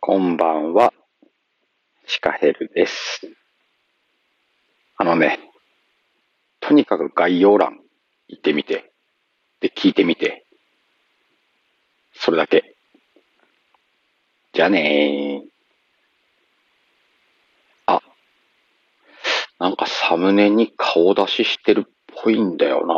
こんばんは、シカヘルです。あのね、とにかく概要欄行ってみて、で、聞いてみて、それだけ。じゃあねー。あ、なんかサムネに顔出ししてるっぽいんだよな